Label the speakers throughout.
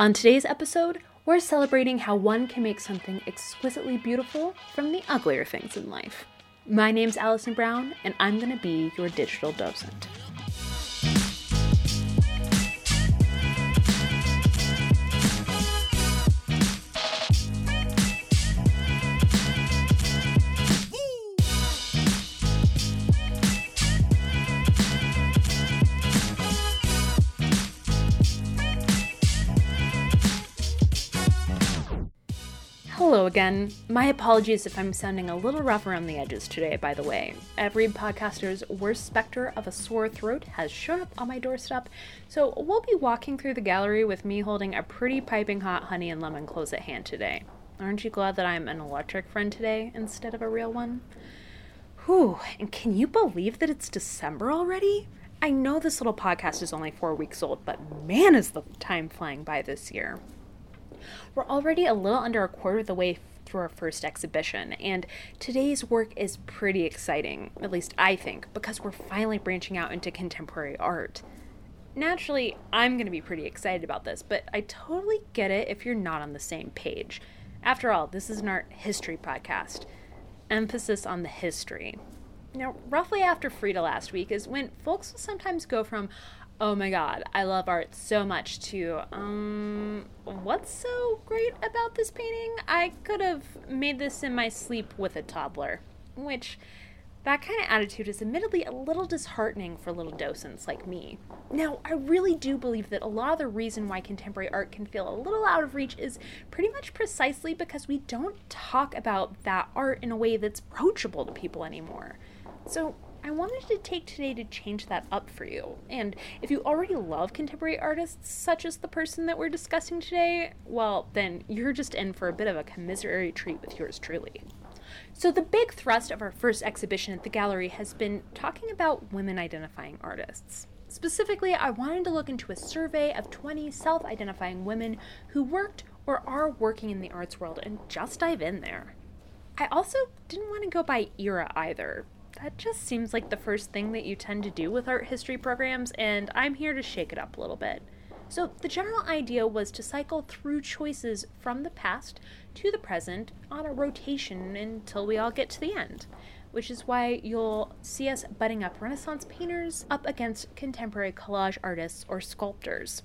Speaker 1: On today's episode, we're celebrating how one can make something exquisitely beautiful from the uglier things in life. My name's Allison Brown, and I'm going to be your digital docent. Hello again. My apologies if I'm sounding a little rough around the edges today, by the way. Every podcaster's worst specter of a sore throat has shown up on my doorstep, so we'll be walking through the gallery with me holding a pretty piping hot honey and lemon close at hand today. Aren't you glad that I'm an electric friend today instead of a real one? Whew, and can you believe that it's December already? I know this little podcast is only four weeks old, but man, is the time flying by this year. We're already a little under a quarter of the way through our first exhibition, and today's work is pretty exciting, at least I think, because we're finally branching out into contemporary art. Naturally, I'm going to be pretty excited about this, but I totally get it if you're not on the same page. After all, this is an art history podcast. Emphasis on the history. Now, roughly after Frida last week is when folks will sometimes go from, oh my god, I love art so much too. um, what's so great about this painting? I could have made this in my sleep with a toddler. Which, that kind of attitude is admittedly a little disheartening for little docents like me. Now, I really do believe that a lot of the reason why contemporary art can feel a little out of reach is pretty much precisely because we don't talk about that art in a way that's approachable to people anymore. So, I wanted to take today to change that up for you. And if you already love contemporary artists, such as the person that we're discussing today, well, then you're just in for a bit of a commiserate treat with yours truly. So, the big thrust of our first exhibition at the gallery has been talking about women identifying artists. Specifically, I wanted to look into a survey of 20 self identifying women who worked or are working in the arts world and just dive in there. I also didn't want to go by era either that just seems like the first thing that you tend to do with art history programs, and I'm here to shake it up a little bit. So, the general idea was to cycle through choices from the past to the present on a rotation until we all get to the end, which is why you'll see us butting up Renaissance painters up against contemporary collage artists or sculptors.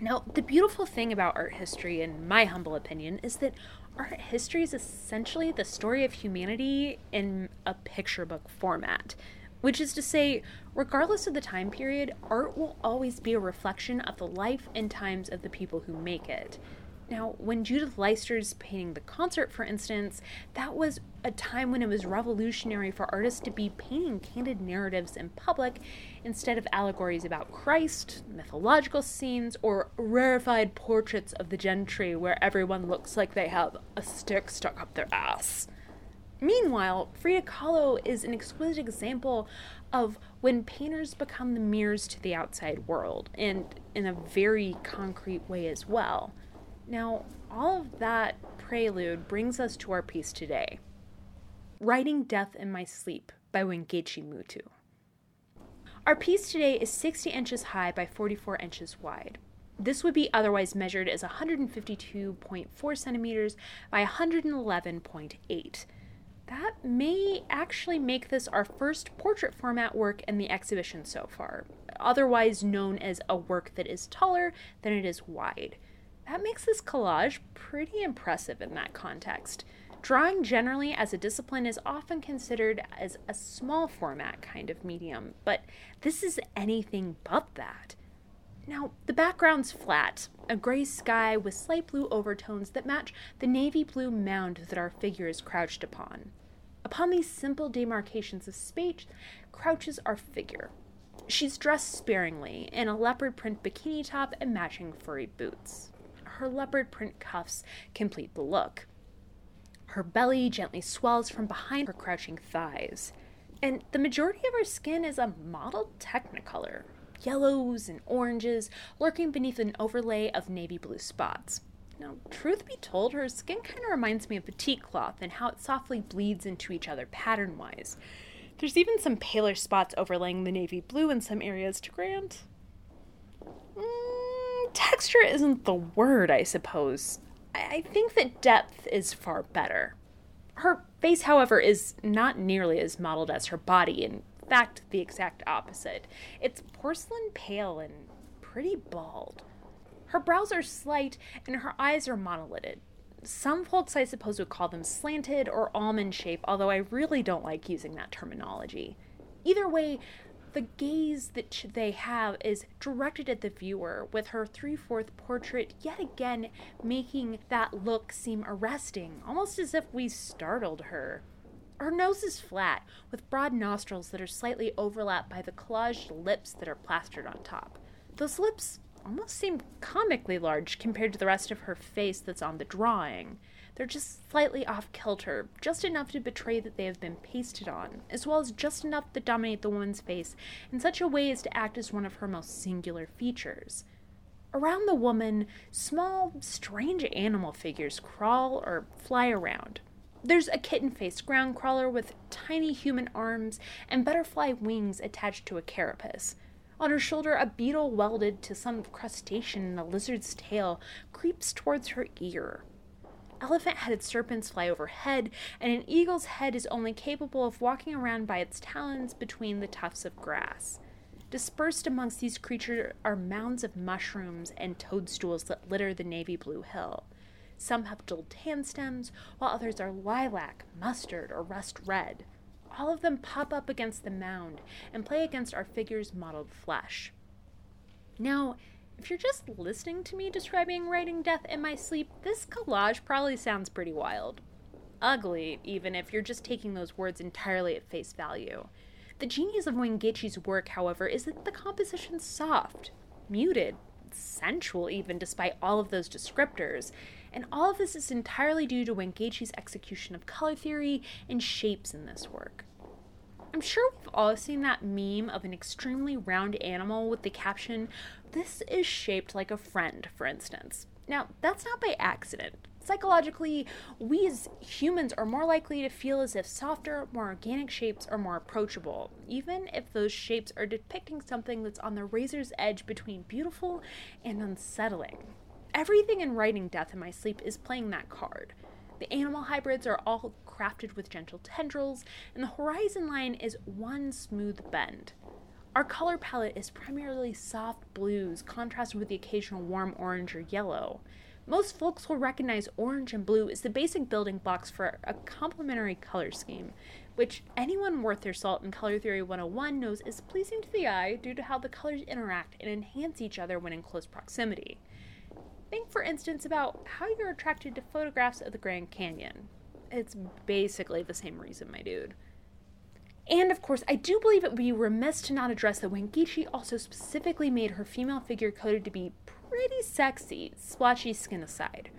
Speaker 1: Now, the beautiful thing about art history, in my humble opinion, is that art history is essentially the story of humanity in a picture book format. Which is to say, regardless of the time period, art will always be a reflection of the life and times of the people who make it. Now, when Judith Leyster's painting The Concert, for instance, that was a time when it was revolutionary for artists to be painting candid narratives in public instead of allegories about Christ, mythological scenes, or rarefied portraits of the gentry where everyone looks like they have a stick stuck up their ass. Meanwhile, Frida Kahlo is an exquisite example of when painters become the mirrors to the outside world, and in a very concrete way as well. Now, all of that prelude brings us to our piece today Riding Death in My Sleep by Wangechi Mutu. Our piece today is 60 inches high by 44 inches wide. This would be otherwise measured as 152.4 centimeters by 111.8. That may actually make this our first portrait format work in the exhibition so far, otherwise known as a work that is taller than it is wide. That makes this collage pretty impressive in that context. Drawing generally as a discipline is often considered as a small format kind of medium, but this is anything but that. Now, the background's flat, a gray sky with slight blue overtones that match the navy blue mound that our figure is crouched upon. Upon these simple demarcations of space crouches our figure. She's dressed sparingly in a leopard print bikini top and matching furry boots her leopard print cuffs complete the look. Her belly gently swells from behind her crouching thighs, and the majority of her skin is a mottled technicolor, yellows and oranges lurking beneath an overlay of navy blue spots. Now, truth be told, her skin kind of reminds me of batik cloth and how it softly bleeds into each other pattern wise. There's even some paler spots overlaying the navy blue in some areas to grant. Texture isn't the word, I suppose. I think that depth is far better. Her face, however, is not nearly as modeled as her body, in fact, the exact opposite. It's porcelain pale and pretty bald. Her brows are slight and her eyes are monolidded. Some folks, I suppose, would call them slanted or almond shaped, although I really don't like using that terminology. Either way, the gaze that they have is directed at the viewer, with her three fourth portrait yet again making that look seem arresting, almost as if we startled her. Her nose is flat, with broad nostrils that are slightly overlapped by the collaged lips that are plastered on top. Those lips almost seem comically large compared to the rest of her face that's on the drawing. They're just slightly off kilter, just enough to betray that they have been pasted on, as well as just enough to dominate the woman's face in such a way as to act as one of her most singular features. Around the woman, small, strange animal figures crawl or fly around. There's a kitten faced ground crawler with tiny human arms and butterfly wings attached to a carapace. On her shoulder, a beetle welded to some crustacean in a lizard's tail creeps towards her ear. Elephant headed serpents fly overhead, and an eagle's head is only capable of walking around by its talons between the tufts of grass. Dispersed amongst these creatures are mounds of mushrooms and toadstools that litter the navy blue hill. Some have dull tan stems, while others are lilac, mustard, or rust red. All of them pop up against the mound and play against our figure's mottled flesh. Now, if you're just listening to me describing riding death in my sleep, this collage probably sounds pretty wild. Ugly, even if you're just taking those words entirely at face value. The genius of Wangechi's work, however, is that the composition's soft, muted, sensual even despite all of those descriptors. And all of this is entirely due to Wangechi's execution of color theory and shapes in this work. I'm sure we've all seen that meme of an extremely round animal with the caption, This is shaped like a friend, for instance. Now, that's not by accident. Psychologically, we as humans are more likely to feel as if softer, more organic shapes are more approachable, even if those shapes are depicting something that's on the razor's edge between beautiful and unsettling. Everything in riding Death in My Sleep is playing that card. The animal hybrids are all crafted with gentle tendrils, and the horizon line is one smooth bend. Our color palette is primarily soft blues, contrasted with the occasional warm orange or yellow. Most folks will recognize orange and blue as the basic building blocks for a complementary color scheme, which anyone worth their salt in Color Theory 101 knows is pleasing to the eye due to how the colors interact and enhance each other when in close proximity. Think, for instance, about how you're attracted to photographs of the Grand Canyon. It's basically the same reason, my dude. And of course, I do believe it would be remiss to not address that Wangechi also specifically made her female figure coded to be pretty sexy, splotchy skin aside.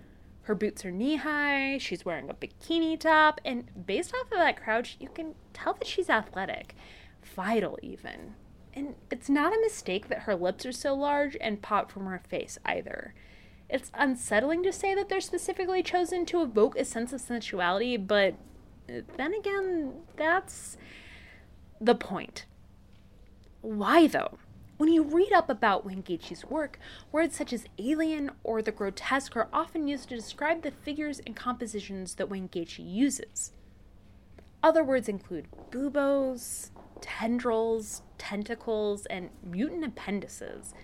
Speaker 1: Her boots are knee high, she's wearing a bikini top, and based off of that crouch, you can tell that she's athletic, vital even. And it's not a mistake that her lips are so large and pop from her face either. It's unsettling to say that they're specifically chosen to evoke a sense of sensuality, but then again, that's the point. Why, though? When you read up about Wangechi's work, words such as alien or the grotesque are often used to describe the figures and compositions that Wangechi uses. Other words include buboes, tendrils, tentacles, and mutant appendices.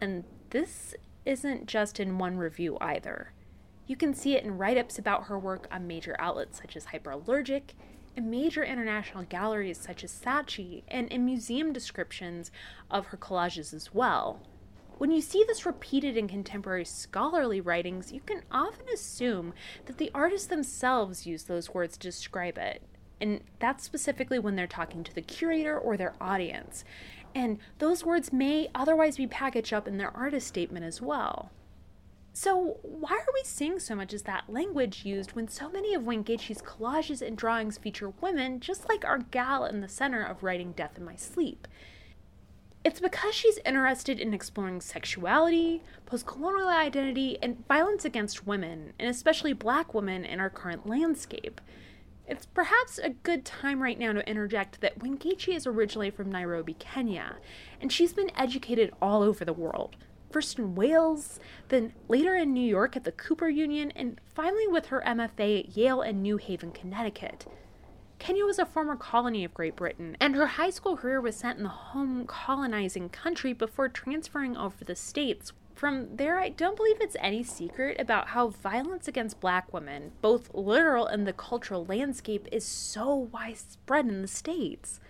Speaker 1: And this isn't just in one review either. You can see it in write ups about her work on major outlets such as Hyperallergic, in major international galleries such as Saatchi, and in museum descriptions of her collages as well. When you see this repeated in contemporary scholarly writings, you can often assume that the artists themselves use those words to describe it. And that's specifically when they're talking to the curator or their audience and those words may otherwise be packaged up in their artist statement as well. So, why are we seeing so much as that language used when so many of Wangechi's collages and drawings feature women, just like our gal in the center of riding Death in My Sleep? It's because she's interested in exploring sexuality, post colonial identity, and violence against women, and especially black women in our current landscape. It's perhaps a good time right now to interject that Wangechi is originally from Nairobi, Kenya, and she's been educated all over the world. first in Wales, then later in New York at the Cooper Union, and finally with her MFA at Yale and New Haven, Connecticut. Kenya was a former colony of Great Britain, and her high school career was spent in the home colonizing country before transferring over the States. From there, I don't believe it's any secret about how violence against black women, both literal and the cultural landscape, is so widespread in the States.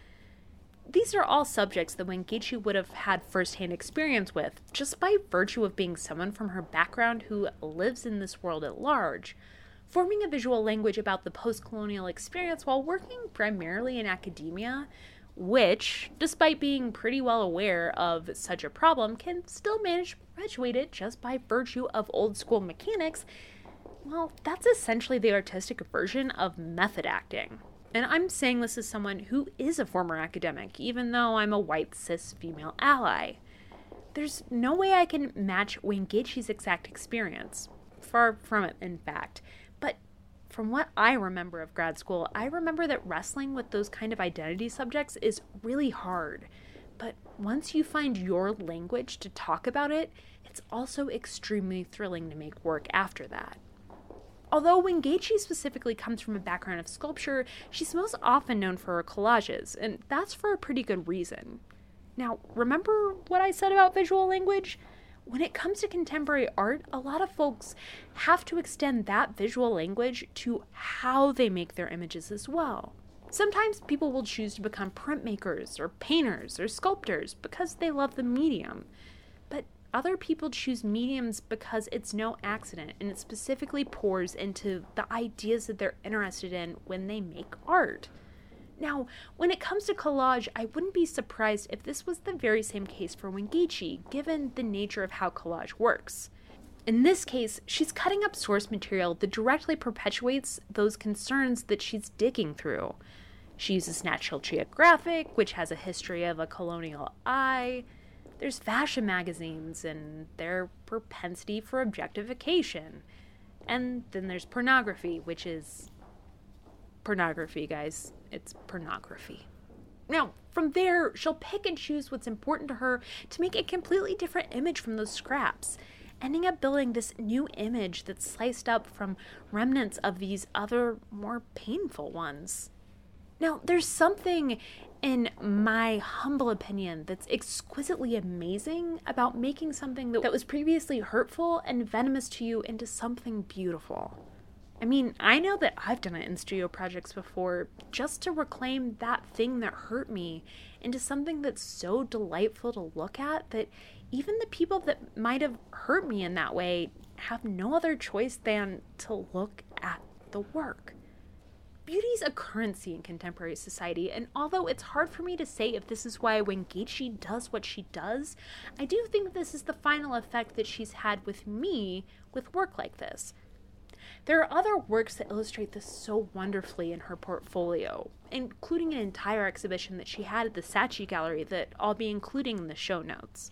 Speaker 1: These are all subjects that Wangechi would have had firsthand experience with, just by virtue of being someone from her background who lives in this world at large forming a visual language about the post colonial experience while working primarily in academia, which, despite being pretty well aware of such a problem, can still manage to perpetuate it just by virtue of old school mechanics, well, that's essentially the artistic version of method acting. And I'm saying this as someone who is a former academic, even though I'm a white cis female ally. There's no way I can match Wangechi's exact experience. Far from it, in fact from what I remember of grad school, I remember that wrestling with those kind of identity subjects is really hard. But once you find your language to talk about it, it's also extremely thrilling to make work after that. Although Wangechi specifically comes from a background of sculpture, she's most often known for her collages, and that's for a pretty good reason. Now, remember what I said about visual language? When it comes to contemporary art, a lot of folks have to extend that visual language to how they make their images as well. Sometimes people will choose to become printmakers or painters or sculptors because they love the medium. But other people choose mediums because it's no accident and it specifically pours into the ideas that they're interested in when they make art. Now, when it comes to collage, I wouldn't be surprised if this was the very same case for Wangechi, given the nature of how collage works. In this case, she's cutting up source material that directly perpetuates those concerns that she's digging through. She uses National Geographic, which has a history of a colonial eye. There's fashion magazines and their propensity for objectification. And then there's pornography, which is pornography, guys. It's pornography. Now, from there, she'll pick and choose what's important to her to make a completely different image from those scraps, ending up building this new image that's sliced up from remnants of these other, more painful ones. Now, there's something, in my humble opinion, that's exquisitely amazing about making something that was previously hurtful and venomous to you into something beautiful. I mean, I know that I've done it in studio projects before just to reclaim that thing that hurt me into something that's so delightful to look at that even the people that might have hurt me in that way have no other choice than to look at the work. Beauty's a currency in contemporary society, and although it's hard for me to say if this is why Wangechi does what she does, I do think this is the final effect that she's had with me with work like this. There are other works that illustrate this so wonderfully in her portfolio, including an entire exhibition that she had at the Saatchi Gallery that I'll be including in the show notes.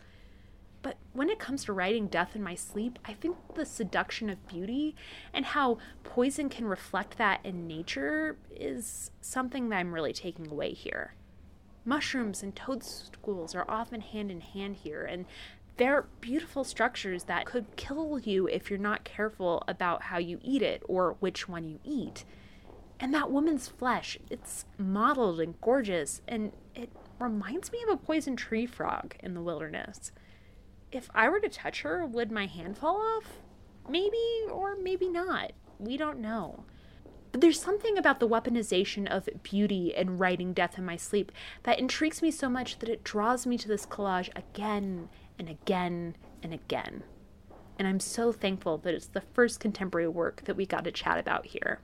Speaker 1: But when it comes to riding Death in My Sleep, I think the seduction of beauty and how poison can reflect that in nature is something that I'm really taking away here. Mushrooms and toadstools are often hand in hand here, and they're beautiful structures that could kill you if you're not careful about how you eat it or which one you eat. And that woman's flesh, it's mottled and gorgeous, and it reminds me of a poison tree frog in the wilderness. If I were to touch her, would my hand fall off? Maybe, or maybe not. We don't know. But there's something about the weaponization of beauty and riding Death in My Sleep that intrigues me so much that it draws me to this collage again and again and again. And I'm so thankful that it's the first contemporary work that we got to chat about here.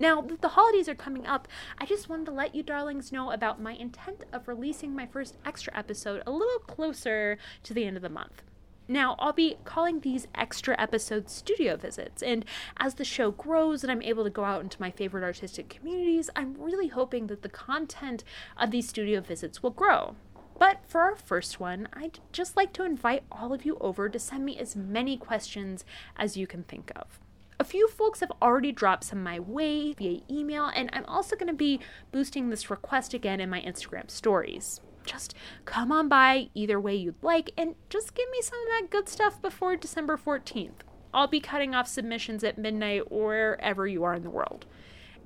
Speaker 1: Now that the holidays are coming up, I just wanted to let you darlings know about my intent of releasing my first extra episode a little closer to the end of the month. Now, I'll be calling these extra episodes studio visits, and as the show grows and I'm able to go out into my favorite artistic communities, I'm really hoping that the content of these studio visits will grow. But for our first one, I'd just like to invite all of you over to send me as many questions as you can think of. A few folks have already dropped some my way via email, and I'm also going to be boosting this request again in my Instagram stories. just come on by either way you'd like and just give me some of that good stuff before December 14th. I'll be cutting off submissions at midnight wherever you are in the world.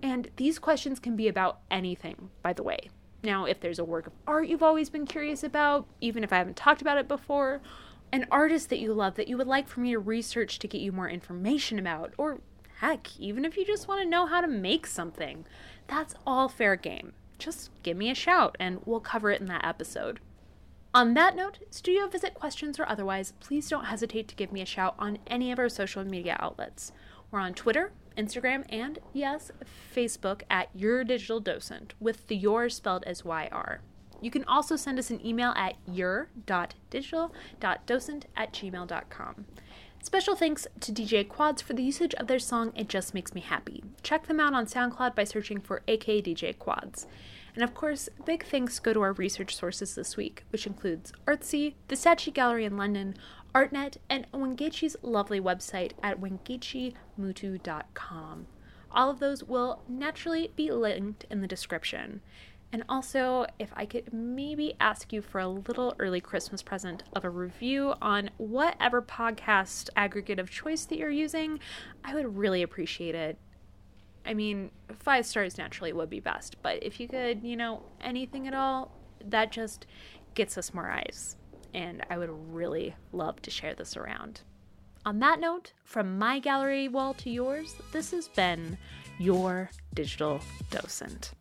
Speaker 1: And these questions can be about anything, by the way. Now, if there's a work of art you've always been curious about, even if I haven't talked about it before, an artist that you love that you would like for me to research to get you more information about, or heck, even if you just want to know how to make something, that's all fair game. Just give me a shout and we'll cover it in that episode. On that note, studio visit questions or otherwise, please don't hesitate to give me a shout on any of our social media outlets. We're on Twitter, Instagram, and yes, Facebook at Your Digital Docent, with the your spelled as YR. You can also send us an email at your.digital.docent at gmail.com. Special thanks to DJ Quads for the usage of their song It Just Makes Me Happy. Check them out on SoundCloud by searching for AK DJ Quads. And of course, big thanks go to our research sources this week, which includes Artsy, the Saatchi Gallery in London, ArtNet, and Wangechi's lovely website at wangechimutu.com. All of those will naturally be linked in the description. And also, if I could maybe ask you for a little early Christmas present of a review on whatever podcast aggregate of choice that you're using, I would really appreciate it. I mean, five stars naturally would be best, but if you could, you know, anything at all, that just gets us more eyes. And I would really love to share this around. On that note, from my gallery wall to yours, this has been your digital docent.